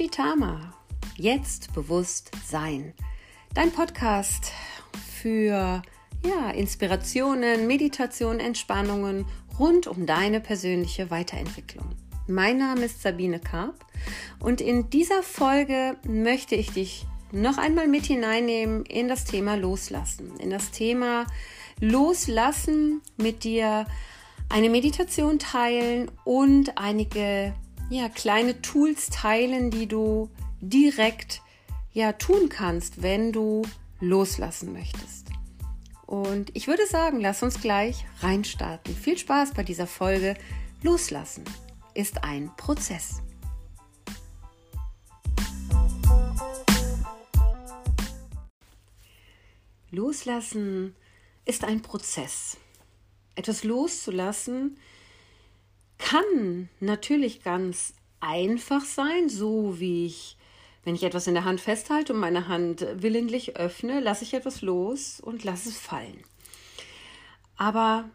Chitama. Jetzt bewusst sein. Dein Podcast für ja, Inspirationen, Meditationen, Entspannungen rund um deine persönliche Weiterentwicklung. Mein Name ist Sabine Karp und in dieser Folge möchte ich dich noch einmal mit hineinnehmen in das Thema Loslassen, in das Thema Loslassen mit dir eine Meditation teilen und einige ja, kleine Tools teilen, die du direkt ja tun kannst, wenn du loslassen möchtest. Und ich würde sagen, lass uns gleich reinstarten. Viel Spaß bei dieser Folge. Loslassen ist ein Prozess. Loslassen ist ein Prozess. Etwas loszulassen kann natürlich ganz einfach sein, so wie ich, wenn ich etwas in der Hand festhalte und meine Hand willentlich öffne, lasse ich etwas los und lasse es fallen. Aber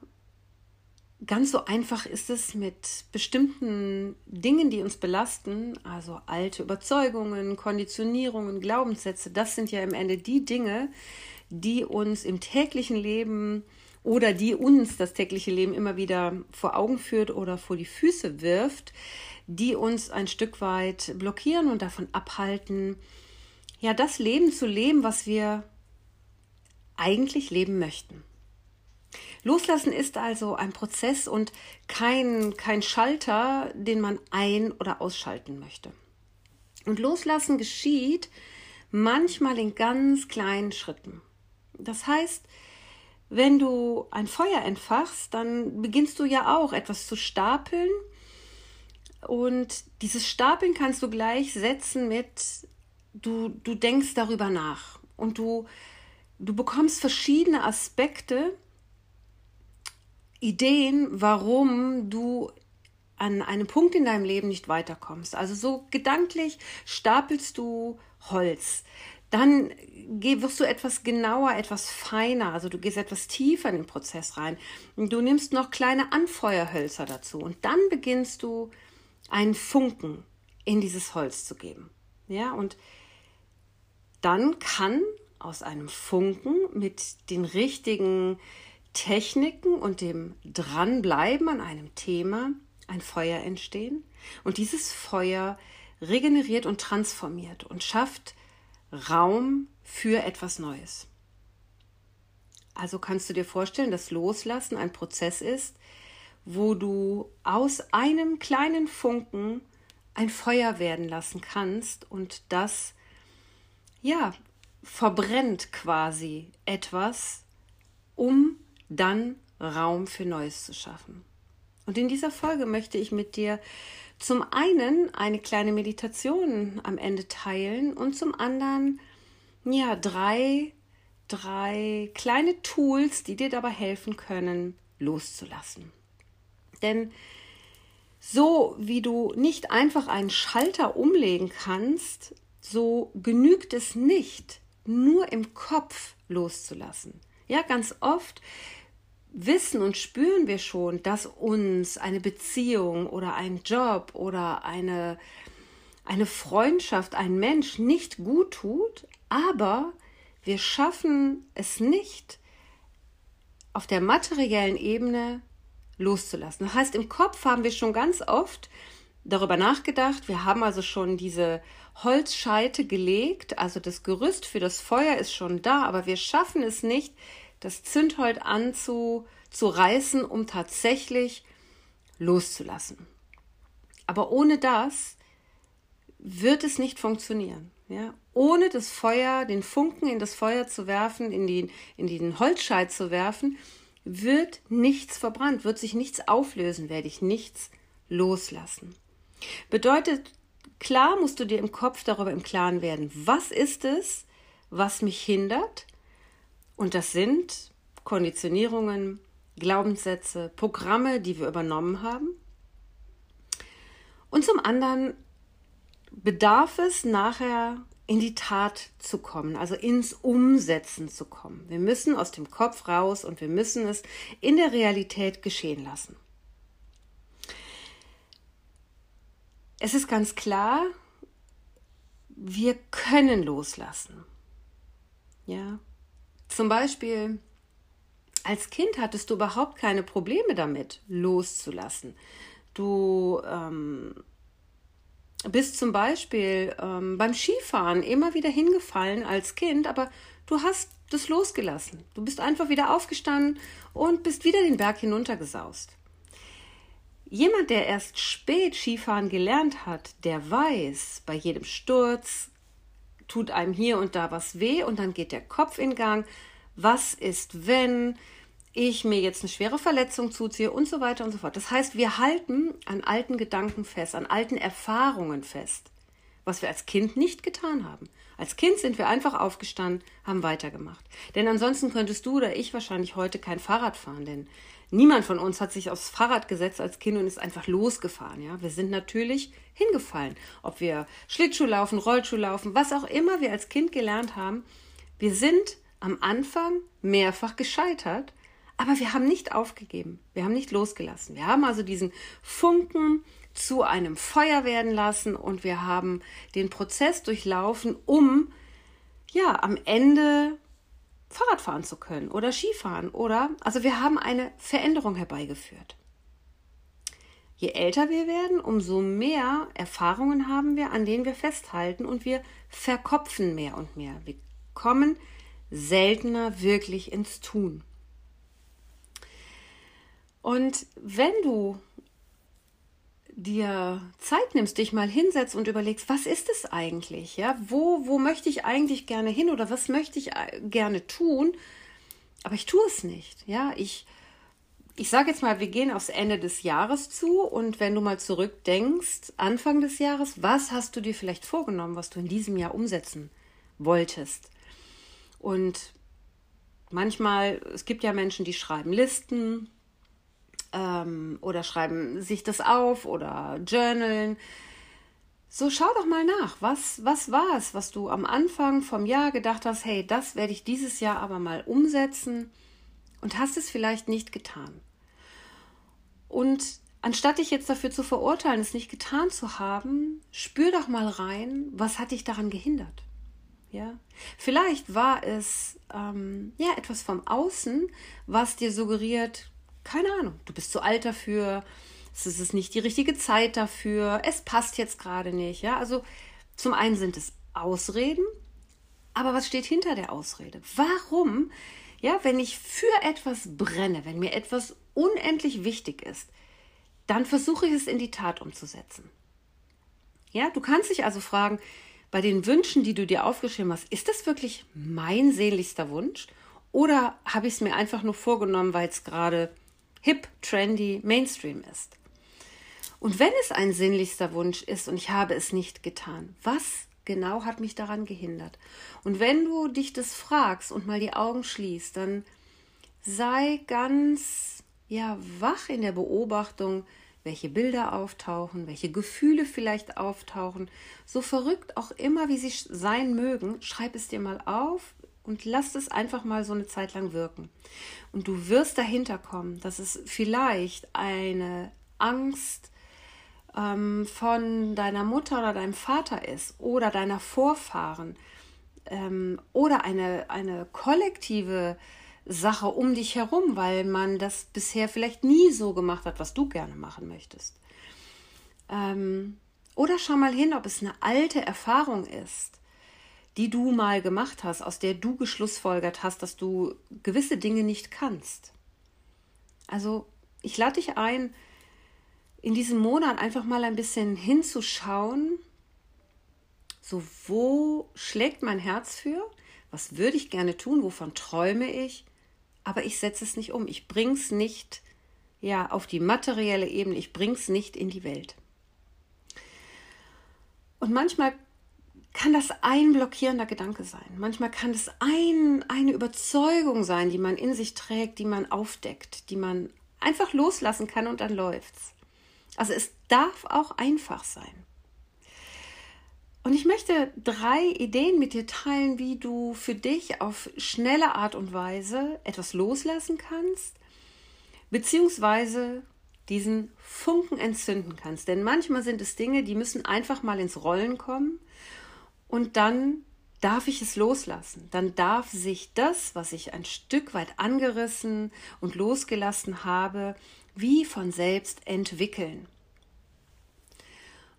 ganz so einfach ist es mit bestimmten Dingen, die uns belasten, also alte Überzeugungen, Konditionierungen, Glaubenssätze, das sind ja im Ende die Dinge, die uns im täglichen Leben oder die uns das tägliche Leben immer wieder vor Augen führt oder vor die Füße wirft, die uns ein Stück weit blockieren und davon abhalten, ja, das Leben zu leben, was wir eigentlich leben möchten. Loslassen ist also ein Prozess und kein, kein Schalter, den man ein- oder ausschalten möchte. Und Loslassen geschieht manchmal in ganz kleinen Schritten. Das heißt, wenn du ein Feuer entfachst, dann beginnst du ja auch etwas zu stapeln. Und dieses Stapeln kannst du gleichsetzen mit, du, du denkst darüber nach und du, du bekommst verschiedene Aspekte, Ideen, warum du an einem Punkt in deinem Leben nicht weiterkommst. Also so gedanklich stapelst du Holz dann wirst du etwas genauer, etwas feiner, also du gehst etwas tiefer in den Prozess rein. Du nimmst noch kleine Anfeuerhölzer dazu und dann beginnst du einen Funken in dieses Holz zu geben. Ja, und dann kann aus einem Funken mit den richtigen Techniken und dem Dranbleiben an einem Thema ein Feuer entstehen. Und dieses Feuer regeneriert und transformiert und schafft Raum für etwas Neues. Also kannst du dir vorstellen, dass Loslassen ein Prozess ist, wo du aus einem kleinen Funken ein Feuer werden lassen kannst und das, ja, verbrennt quasi etwas, um dann Raum für Neues zu schaffen. Und in dieser Folge möchte ich mit dir zum einen eine kleine Meditation am Ende teilen und zum anderen ja drei drei kleine Tools, die dir dabei helfen können, loszulassen. Denn so wie du nicht einfach einen Schalter umlegen kannst, so genügt es nicht, nur im Kopf loszulassen. Ja, ganz oft wissen und spüren wir schon, dass uns eine Beziehung oder ein Job oder eine, eine Freundschaft, ein Mensch nicht gut tut, aber wir schaffen es nicht, auf der materiellen Ebene loszulassen. Das heißt, im Kopf haben wir schon ganz oft darüber nachgedacht. Wir haben also schon diese Holzscheite gelegt, also das Gerüst für das Feuer ist schon da, aber wir schaffen es nicht, das Zündholz anzureißen, um tatsächlich loszulassen. Aber ohne das wird es nicht funktionieren. Ja? Ohne das Feuer, den Funken in das Feuer zu werfen, in den, in den Holzscheit zu werfen, wird nichts verbrannt, wird sich nichts auflösen, werde ich nichts loslassen. Bedeutet, klar musst du dir im Kopf darüber im Klaren werden, was ist es, was mich hindert, und das sind Konditionierungen, Glaubenssätze, Programme, die wir übernommen haben. Und zum anderen bedarf es nachher in die Tat zu kommen, also ins Umsetzen zu kommen. Wir müssen aus dem Kopf raus und wir müssen es in der Realität geschehen lassen. Es ist ganz klar, wir können loslassen. Ja, zum Beispiel als Kind hattest du überhaupt keine Probleme damit, loszulassen. Du ähm, bist zum Beispiel ähm, beim Skifahren immer wieder hingefallen als Kind, aber du hast das losgelassen. Du bist einfach wieder aufgestanden und bist wieder den Berg hinuntergesaust. Jemand, der erst spät Skifahren gelernt hat, der weiß, bei jedem Sturz tut einem hier und da was weh und dann geht der Kopf in Gang. Was ist, wenn ich mir jetzt eine schwere Verletzung zuziehe und so weiter und so fort. Das heißt, wir halten an alten Gedanken fest, an alten Erfahrungen fest, was wir als Kind nicht getan haben. Als Kind sind wir einfach aufgestanden, haben weitergemacht. Denn ansonsten könntest du oder ich wahrscheinlich heute kein Fahrrad fahren, denn niemand von uns hat sich aufs Fahrrad gesetzt als Kind und ist einfach losgefahren. Ja, wir sind natürlich hingefallen. Ob wir Schlittschuh laufen, Rollschuh laufen, was auch immer wir als Kind gelernt haben, wir sind am Anfang mehrfach gescheitert aber wir haben nicht aufgegeben, wir haben nicht losgelassen. Wir haben also diesen Funken zu einem Feuer werden lassen und wir haben den Prozess durchlaufen, um ja am Ende Fahrrad fahren zu können oder Skifahren oder also wir haben eine Veränderung herbeigeführt. Je älter wir werden, umso mehr Erfahrungen haben wir, an denen wir festhalten und wir verkopfen mehr und mehr. Wir kommen seltener wirklich ins Tun. Und wenn du dir Zeit nimmst, dich mal hinsetzt und überlegst, was ist es eigentlich? Ja, wo, wo möchte ich eigentlich gerne hin oder was möchte ich äh, gerne tun? Aber ich tue es nicht. Ja, ich, ich sage jetzt mal, wir gehen aufs Ende des Jahres zu und wenn du mal zurückdenkst, Anfang des Jahres, was hast du dir vielleicht vorgenommen, was du in diesem Jahr umsetzen wolltest? Und manchmal, es gibt ja Menschen, die schreiben Listen, ähm, oder schreiben sich das auf oder journalen. So schau doch mal nach, was, was war es, was du am Anfang vom Jahr gedacht hast, hey, das werde ich dieses Jahr aber mal umsetzen und hast es vielleicht nicht getan. Und anstatt dich jetzt dafür zu verurteilen, es nicht getan zu haben, spür doch mal rein, was hat dich daran gehindert. Ja, vielleicht war es ähm, ja etwas vom Außen, was dir suggeriert, keine Ahnung, du bist zu alt dafür, es ist nicht die richtige Zeit dafür, es passt jetzt gerade nicht. Ja, also zum einen sind es Ausreden, aber was steht hinter der Ausrede? Warum, ja, wenn ich für etwas brenne, wenn mir etwas unendlich wichtig ist, dann versuche ich es in die Tat umzusetzen. Ja, du kannst dich also fragen, bei den Wünschen, die du dir aufgeschrieben hast, ist das wirklich mein sehnlichster Wunsch? Oder habe ich es mir einfach nur vorgenommen, weil es gerade hip, trendy, Mainstream ist. Und wenn es ein sinnlichster Wunsch ist und ich habe es nicht getan, was genau hat mich daran gehindert? Und wenn du dich das fragst und mal die Augen schließt, dann sei ganz ja wach in der Beobachtung, welche Bilder auftauchen, welche Gefühle vielleicht auftauchen. So verrückt auch immer, wie sie sein mögen, schreib es dir mal auf, und lass es einfach mal so eine Zeit lang wirken. Und du wirst dahinter kommen, dass es vielleicht eine Angst ähm, von deiner Mutter oder deinem Vater ist oder deiner Vorfahren ähm, oder eine, eine kollektive Sache um dich herum, weil man das bisher vielleicht nie so gemacht hat, was du gerne machen möchtest. Ähm, oder schau mal hin, ob es eine alte Erfahrung ist, die du mal gemacht hast, aus der du geschlussfolgert hast, dass du gewisse Dinge nicht kannst. Also ich lade dich ein, in diesem Monat einfach mal ein bisschen hinzuschauen, so wo schlägt mein Herz für, was würde ich gerne tun, wovon träume ich, aber ich setze es nicht um, ich bring's nicht ja auf die materielle Ebene, ich bring's nicht in die Welt. Und manchmal kann das ein blockierender Gedanke sein. Manchmal kann es ein, eine Überzeugung sein, die man in sich trägt, die man aufdeckt, die man einfach loslassen kann und dann läuft's. Also es darf auch einfach sein. Und ich möchte drei Ideen mit dir teilen, wie du für dich auf schnelle Art und Weise etwas loslassen kannst, beziehungsweise diesen Funken entzünden kannst. Denn manchmal sind es Dinge, die müssen einfach mal ins Rollen kommen Und dann darf ich es loslassen. Dann darf sich das, was ich ein Stück weit angerissen und losgelassen habe, wie von selbst entwickeln.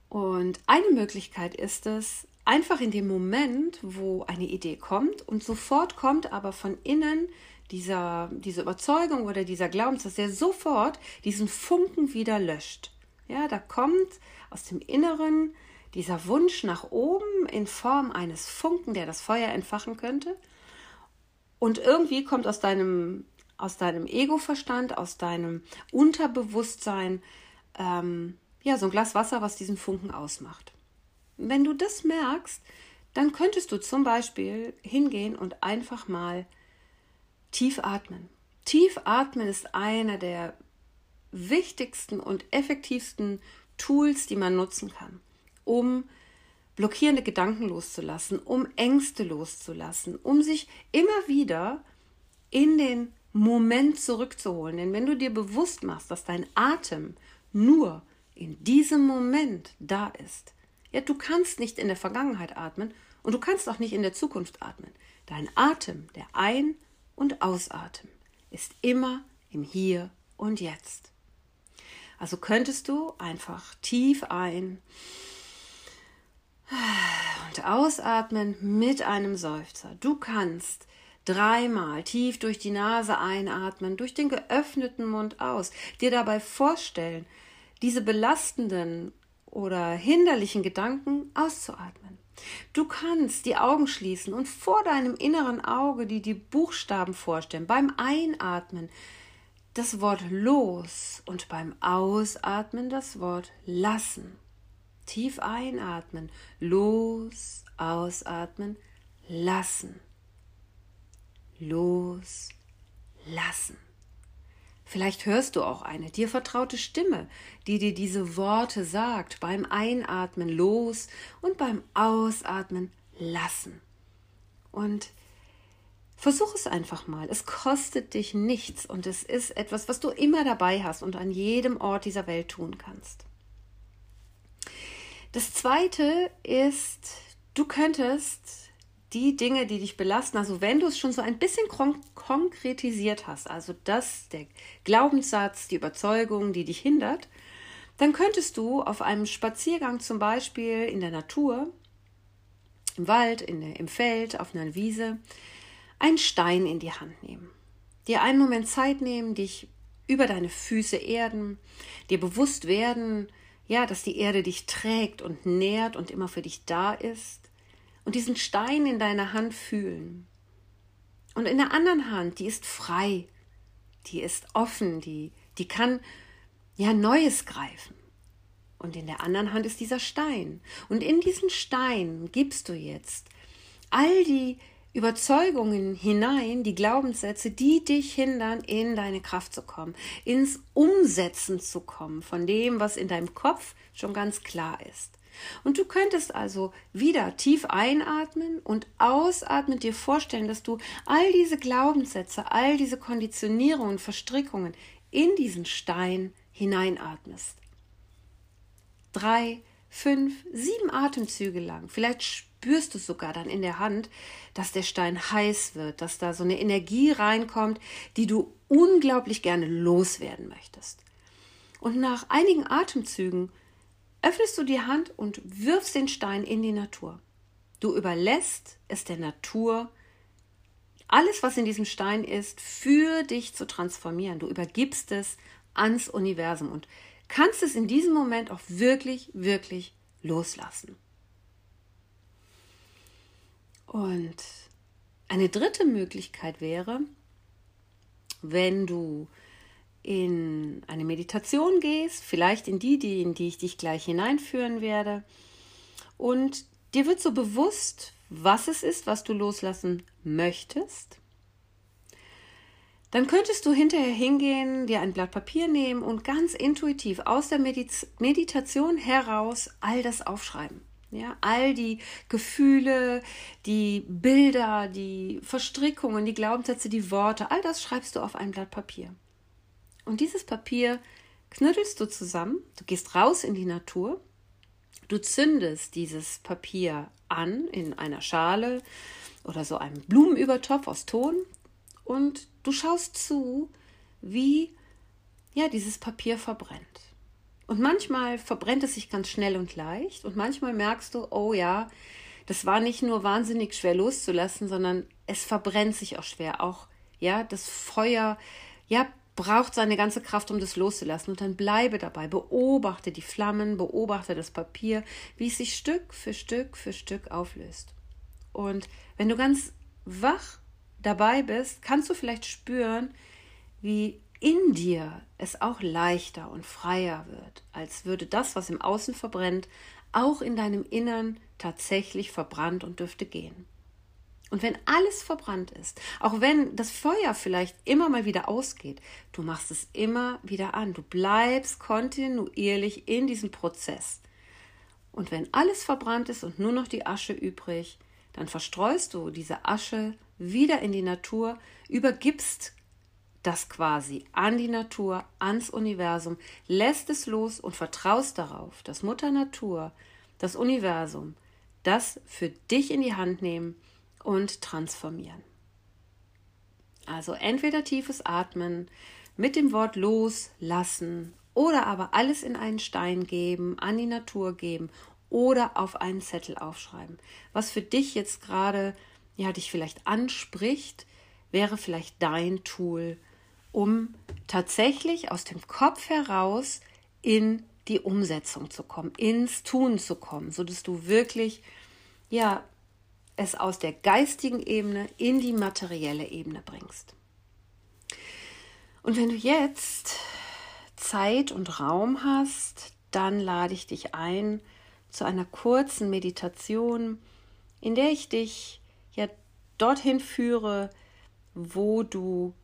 Und eine Möglichkeit ist es, einfach in dem Moment, wo eine Idee kommt und sofort kommt aber von innen dieser, diese Überzeugung oder dieser Glaubenssatz, der sofort diesen Funken wieder löscht. Ja, da kommt aus dem Inneren dieser Wunsch nach oben in Form eines Funken, der das Feuer entfachen könnte. Und irgendwie kommt aus deinem, aus deinem Ego-Verstand, aus deinem Unterbewusstsein, ähm, ja, so ein Glas Wasser, was diesen Funken ausmacht. Wenn du das merkst, dann könntest du zum Beispiel hingehen und einfach mal tief atmen. Tief atmen ist einer der wichtigsten und effektivsten Tools, die man nutzen kann um blockierende Gedanken loszulassen, um Ängste loszulassen, um sich immer wieder in den Moment zurückzuholen. Denn wenn du dir bewusst machst, dass dein Atem nur in diesem Moment da ist, ja, du kannst nicht in der Vergangenheit atmen und du kannst auch nicht in der Zukunft atmen. Dein Atem, der Ein- und Ausatmen, ist immer im Hier und Jetzt. Also könntest du einfach tief ein und ausatmen mit einem Seufzer. Du kannst dreimal tief durch die Nase einatmen, durch den geöffneten Mund aus, dir dabei vorstellen, diese belastenden oder hinderlichen Gedanken auszuatmen. Du kannst die Augen schließen und vor deinem inneren Auge die, die Buchstaben vorstellen. Beim Einatmen das Wort los und beim Ausatmen das Wort lassen. Tief einatmen, los, ausatmen, lassen. Los, lassen. Vielleicht hörst du auch eine dir vertraute Stimme, die dir diese Worte sagt beim Einatmen los und beim Ausatmen lassen. Und versuch es einfach mal. Es kostet dich nichts und es ist etwas, was du immer dabei hast und an jedem Ort dieser Welt tun kannst. Das zweite ist, du könntest die Dinge, die dich belasten, also wenn du es schon so ein bisschen kon konkretisiert hast, also das, der Glaubenssatz, die Überzeugung, die dich hindert, dann könntest du auf einem Spaziergang zum Beispiel in der Natur, im Wald, in im Feld, auf einer Wiese, einen Stein in die Hand nehmen. Dir einen Moment Zeit nehmen, dich über deine Füße erden, dir bewusst werden, ja, dass die Erde dich trägt und nährt und immer für dich da ist und diesen Stein in deiner Hand fühlen. Und in der anderen Hand, die ist frei, die ist offen, die, die kann ja Neues greifen. Und in der anderen Hand ist dieser Stein. Und in diesen Stein gibst du jetzt all die Überzeugungen hinein, die Glaubenssätze, die dich hindern, in deine Kraft zu kommen, ins Umsetzen zu kommen von dem, was in deinem Kopf schon ganz klar ist. Und du könntest also wieder tief einatmen und ausatmen dir vorstellen, dass du all diese Glaubenssätze, all diese Konditionierungen, Verstrickungen in diesen Stein hineinatmest. Drei, fünf, sieben Atemzüge lang. Vielleicht spürst du sogar dann in der Hand, dass der Stein heiß wird, dass da so eine Energie reinkommt, die du unglaublich gerne loswerden möchtest. Und nach einigen Atemzügen öffnest du die Hand und wirfst den Stein in die Natur. Du überlässt es der Natur, alles, was in diesem Stein ist, für dich zu transformieren. Du übergibst es ans Universum und kannst es in diesem Moment auch wirklich, wirklich loslassen. Und eine dritte Möglichkeit wäre, wenn du in eine Meditation gehst, vielleicht in die, die, in die ich dich gleich hineinführen werde, und dir wird so bewusst, was es ist, was du loslassen möchtest, dann könntest du hinterher hingehen, dir ein Blatt Papier nehmen und ganz intuitiv aus der Mediz Meditation heraus all das aufschreiben. Ja, all die Gefühle, die Bilder, die Verstrickungen, die Glaubenssätze, die Worte, all das schreibst du auf ein Blatt Papier. Und dieses Papier knüttelst du zusammen, du gehst raus in die Natur Du zündest dieses Papier an in einer Schale oder so einem Blumenübertopf aus Ton und du schaust zu, wie ja dieses Papier verbrennt. Und manchmal verbrennt es sich ganz schnell und leicht und manchmal merkst du, oh ja, das war nicht nur wahnsinnig schwer loszulassen, sondern es verbrennt sich auch schwer. Auch ja, das Feuer ja braucht seine ganze Kraft, um das loszulassen. Und dann bleibe dabei, beobachte die Flammen, beobachte das Papier, wie es sich Stück für Stück für Stück auflöst. Und wenn du ganz wach dabei bist, kannst du vielleicht spüren, wie in dir es auch leichter und freier wird, als würde das, was im Außen verbrennt, auch in deinem Innern tatsächlich verbrannt und dürfte gehen. Und wenn alles verbrannt ist, auch wenn das Feuer vielleicht immer mal wieder ausgeht, du machst es immer wieder an. Du bleibst kontinuierlich in diesem Prozess. Und wenn alles verbrannt ist und nur noch die Asche übrig, dann verstreust du diese Asche wieder in die Natur, übergibst das quasi an die Natur, ans Universum, lässt es los und vertraust darauf, dass Mutter Natur, das Universum, das für dich in die Hand nehmen und transformieren. Also entweder tiefes Atmen mit dem Wort loslassen oder aber alles in einen Stein geben, an die Natur geben oder auf einen Zettel aufschreiben. Was für dich jetzt gerade ja dich vielleicht anspricht, wäre vielleicht dein Tool, um tatsächlich aus dem Kopf heraus in die Umsetzung zu kommen, ins Tun zu kommen, so dass du wirklich ja es aus der geistigen Ebene in die materielle Ebene bringst. Und wenn du jetzt Zeit und Raum hast, dann lade ich dich ein zu einer kurzen Meditation, in der ich dich ja dorthin führe, wo du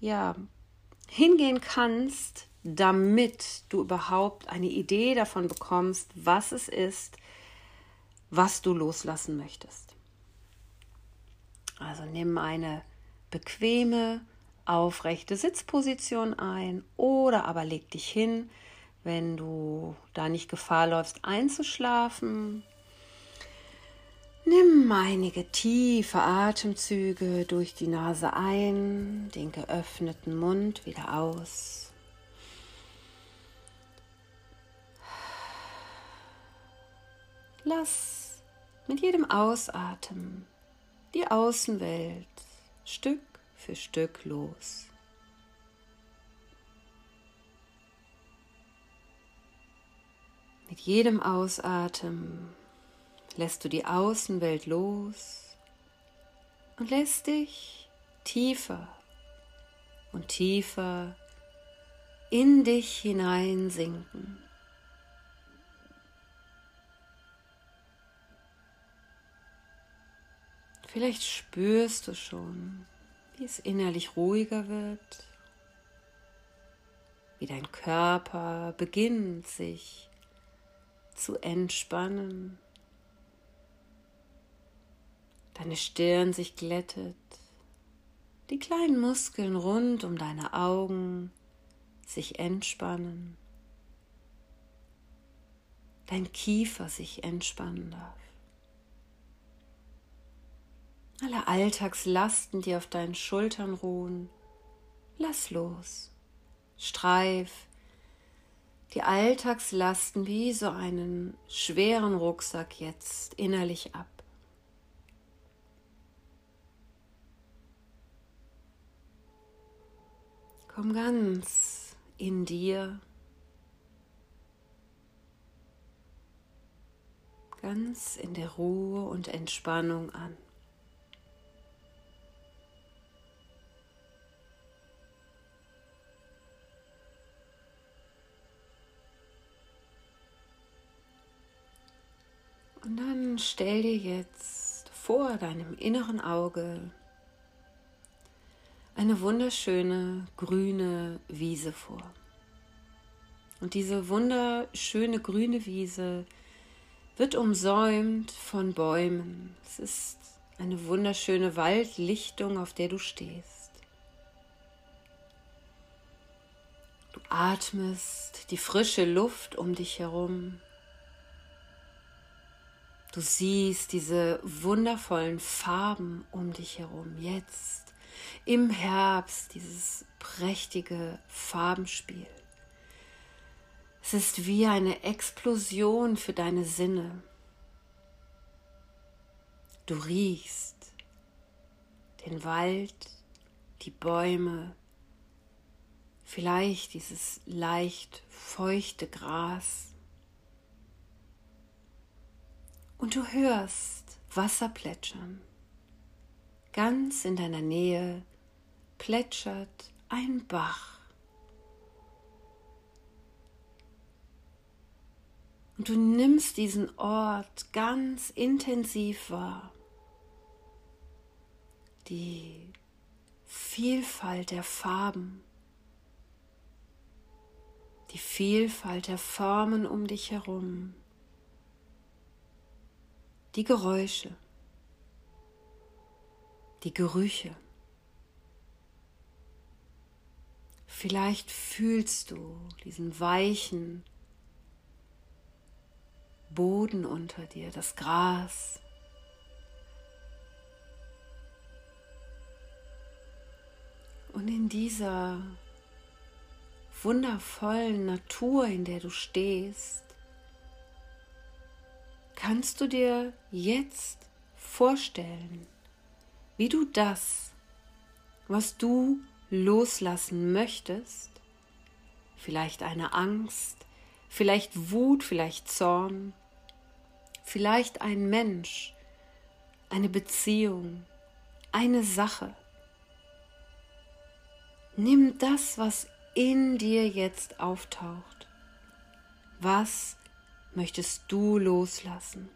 ja, hingehen kannst, damit du überhaupt eine Idee davon bekommst, was es ist, was du loslassen möchtest. Also nimm eine bequeme, aufrechte Sitzposition ein oder aber leg dich hin, wenn du da nicht Gefahr läufst einzuschlafen Nimm einige tiefe Atemzüge durch die Nase ein, den geöffneten Mund wieder aus. Lass mit jedem Ausatmen die Außenwelt Stück für Stück los. Mit jedem Ausatmen lässt du die Außenwelt los und lässt dich tiefer und tiefer in dich hineinsinken. Vielleicht spürst du schon, wie es innerlich ruhiger wird, wie dein Körper beginnt sich zu entspannen deine Stirn sich glättet, die kleinen Muskeln rund um deine Augen sich entspannen, dein Kiefer sich entspannen darf. Alle Alltagslasten, die auf deinen Schultern ruhen, lass los. Streif die Alltagslasten wie so einen schweren Rucksack jetzt innerlich ab. Komm ganz in dir, ganz in der Ruhe und Entspannung an. Und dann stell dir jetzt vor deinem inneren Auge eine wunderschöne grüne Wiese vor. Und diese wunderschöne grüne Wiese wird umsäumt von Bäumen. Es ist eine wunderschöne Waldlichtung, auf der du stehst. Du atmest die frische Luft um dich herum. Du siehst diese wundervollen Farben um dich herum. Jetzt im Herbst dieses prächtige Farbenspiel. Es ist wie eine Explosion für deine Sinne. Du riechst den Wald, die Bäume, vielleicht dieses leicht feuchte Gras. Und du hörst Wasser plätschern. Ganz in deiner Nähe plätschert ein Bach. Und du nimmst diesen Ort ganz intensiv wahr. Die Vielfalt der Farben, die Vielfalt der Formen um dich herum die Geräusche, die Gerüche. Vielleicht fühlst du diesen weichen Boden unter dir, das Gras. Und in dieser wundervollen Natur, in der du stehst, kannst du dir jetzt vorstellen, wie du das, was du loslassen möchtest, vielleicht eine Angst, vielleicht Wut, vielleicht Zorn, vielleicht ein Mensch, eine Beziehung, eine Sache. Nimm das, was in dir jetzt auftaucht. Was möchtest du loslassen.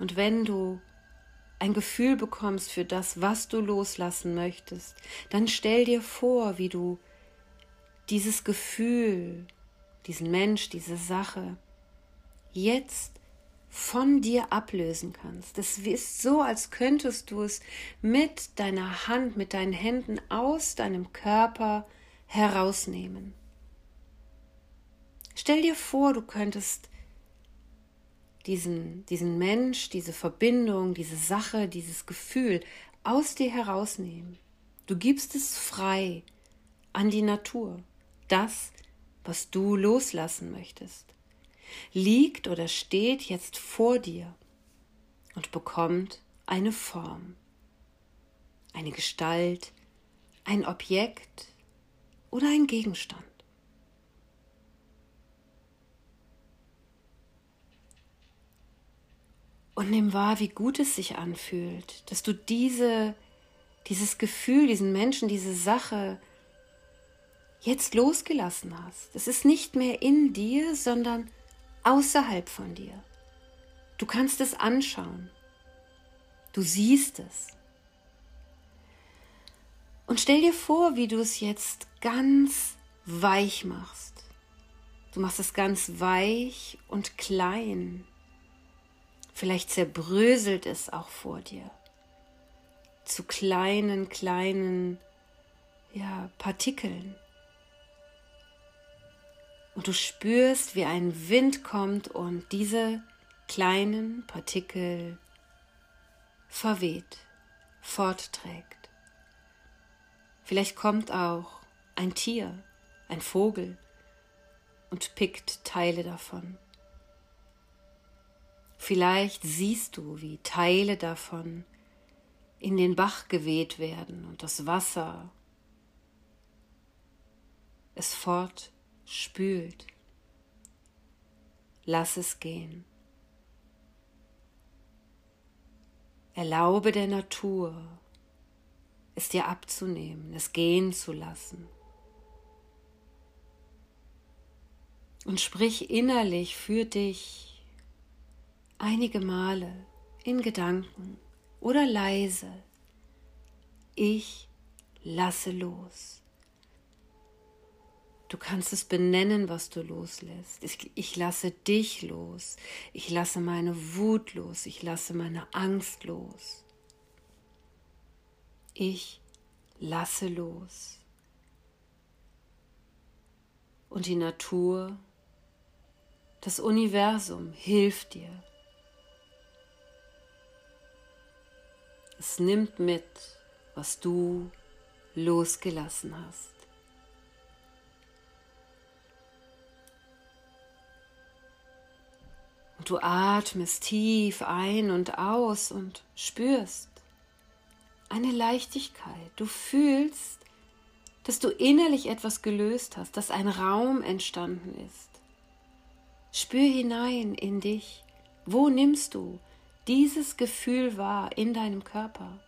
Und wenn du ein Gefühl bekommst für das, was du loslassen möchtest, dann stell dir vor, wie du dieses Gefühl, diesen Mensch, diese Sache jetzt von dir ablösen kannst. Es ist so, als könntest du es mit deiner Hand, mit deinen Händen aus deinem Körper herausnehmen. Stell dir vor, du könntest diesen, diesen Mensch, diese Verbindung, diese Sache, dieses Gefühl aus dir herausnehmen. Du gibst es frei an die Natur. Das, was du loslassen möchtest, liegt oder steht jetzt vor dir und bekommt eine Form, eine Gestalt, ein Objekt oder ein Gegenstand. Und nimm wahr, wie gut es sich anfühlt, dass du diese, dieses Gefühl, diesen Menschen, diese Sache jetzt losgelassen hast. Es ist nicht mehr in dir, sondern außerhalb von dir. Du kannst es anschauen. Du siehst es. Und stell dir vor, wie du es jetzt ganz weich machst. Du machst es ganz weich und klein Vielleicht zerbröselt es auch vor dir zu kleinen, kleinen ja, Partikeln. Und du spürst, wie ein Wind kommt und diese kleinen Partikel verweht, fortträgt. Vielleicht kommt auch ein Tier, ein Vogel und pickt Teile davon. Vielleicht siehst du, wie Teile davon in den Bach geweht werden und das Wasser es fortspült. Lass es gehen. Erlaube der Natur, es dir abzunehmen, es gehen zu lassen. Und sprich innerlich für dich einige Male in Gedanken oder leise, ich lasse los. Du kannst es benennen, was du loslässt. Ich, ich, lasse dich los. Ich lasse meine Wut los. Ich lasse meine Angst los. Ich lasse los. Und die Natur, das Universum hilft dir Es nimmt mit, was du losgelassen hast. Und du atmest tief ein und aus und spürst eine Leichtigkeit. Du fühlst, dass du innerlich etwas gelöst hast, dass ein Raum entstanden ist. Spür hinein in dich. Wo nimmst du dieses Gefühl wahr in deinem Körper?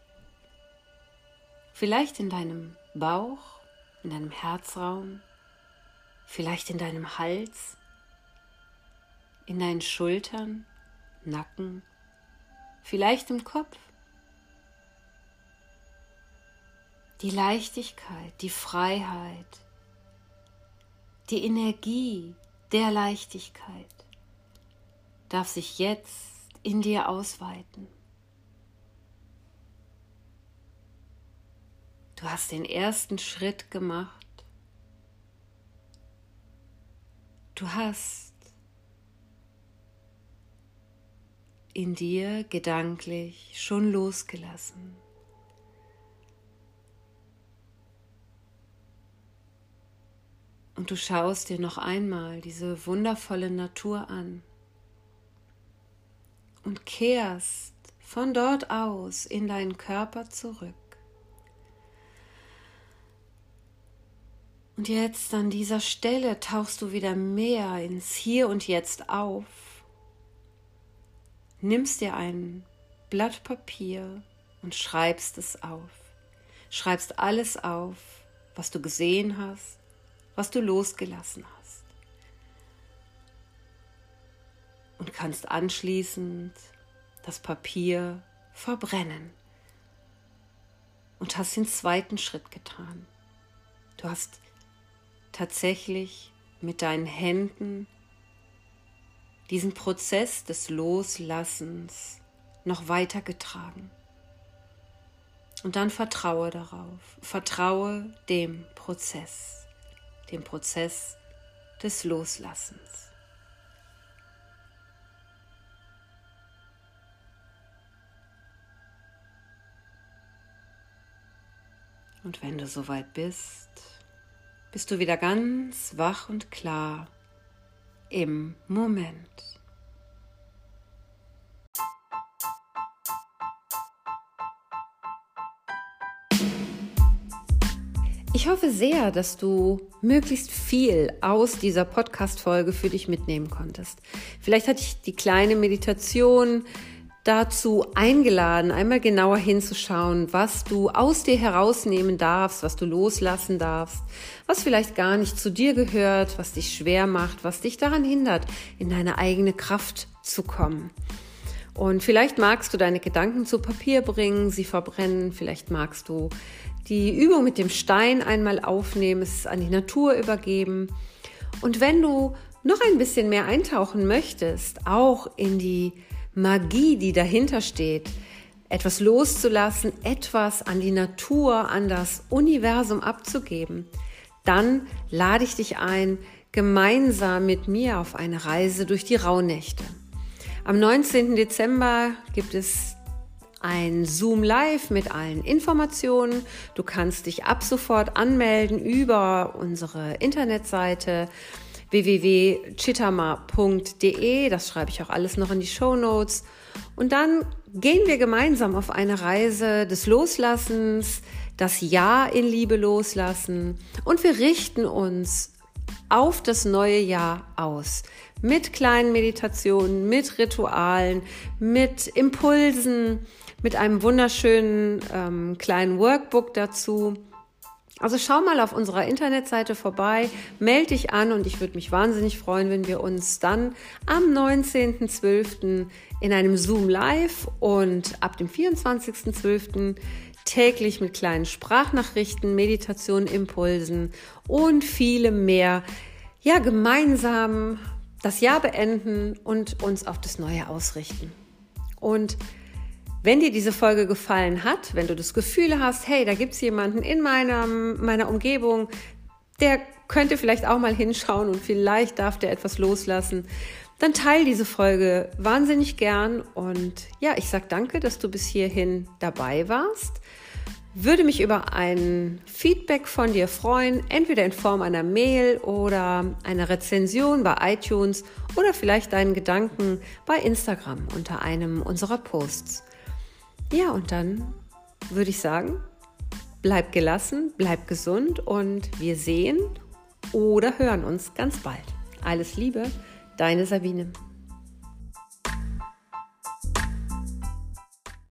Vielleicht in deinem Bauch, in deinem Herzraum, vielleicht in deinem Hals, in deinen Schultern, Nacken, vielleicht im Kopf. Die Leichtigkeit, die Freiheit, die Energie der Leichtigkeit darf sich jetzt in dir ausweiten. Du hast den ersten Schritt gemacht. Du hast in dir gedanklich schon losgelassen. Und du schaust dir noch einmal diese wundervolle Natur an und kehrst von dort aus in deinen Körper zurück. Und jetzt an dieser Stelle tauchst du wieder mehr ins Hier und Jetzt auf nimmst dir ein Blatt Papier und schreibst es auf. Schreibst alles auf, was du gesehen hast, was du losgelassen hast. Und kannst anschließend das Papier verbrennen. Und hast den zweiten Schritt getan. Du hast tatsächlich mit deinen Händen diesen Prozess des Loslassens noch weitergetragen. Und dann vertraue darauf, vertraue dem Prozess, dem Prozess des Loslassens. Und wenn du soweit bist, bist du wieder ganz wach und klar im Moment. Ich hoffe sehr, dass du möglichst viel aus dieser Podcast-Folge für dich mitnehmen konntest. Vielleicht hatte ich die kleine Meditation dazu eingeladen, einmal genauer hinzuschauen, was du aus dir herausnehmen darfst, was du loslassen darfst, was vielleicht gar nicht zu dir gehört, was dich schwer macht, was dich daran hindert, in deine eigene Kraft zu kommen. Und vielleicht magst du deine Gedanken zu Papier bringen, sie verbrennen, vielleicht magst du die Übung mit dem Stein einmal aufnehmen, es an die Natur übergeben. Und wenn du noch ein bisschen mehr eintauchen möchtest, auch in die Magie, die dahinter steht, etwas loszulassen, etwas an die Natur, an das Universum abzugeben, dann lade ich dich ein, gemeinsam mit mir auf eine Reise durch die Rauhnächte. Am 19. Dezember gibt es ein Zoom Live mit allen Informationen. Du kannst dich ab sofort anmelden über unsere Internetseite www.chitama.de. Das schreibe ich auch alles noch in die Show Notes. Und dann gehen wir gemeinsam auf eine Reise des Loslassens, das Ja in Liebe loslassen und wir richten uns auf das neue Jahr aus. Mit kleinen Meditationen, mit Ritualen, mit Impulsen, mit einem wunderschönen ähm, kleinen Workbook dazu. Also schau mal auf unserer Internetseite vorbei, melde dich an und ich würde mich wahnsinnig freuen, wenn wir uns dann am 19.12. in einem Zoom Live und ab dem 24.12. täglich mit kleinen Sprachnachrichten, Meditationen, Impulsen und vielem mehr, ja, gemeinsam das Jahr beenden und uns auf das Neue ausrichten. Und wenn dir diese Folge gefallen hat, wenn du das Gefühl hast, hey, da gibt es jemanden in meiner, meiner Umgebung, der könnte vielleicht auch mal hinschauen und vielleicht darf der etwas loslassen, dann teile diese Folge wahnsinnig gern und ja, ich sage danke, dass du bis hierhin dabei warst. Würde mich über ein Feedback von dir freuen, entweder in Form einer Mail oder einer Rezension bei iTunes oder vielleicht deinen Gedanken bei Instagram unter einem unserer Posts. Ja, und dann würde ich sagen, bleib gelassen, bleib gesund und wir sehen oder hören uns ganz bald. Alles Liebe, deine Sabine.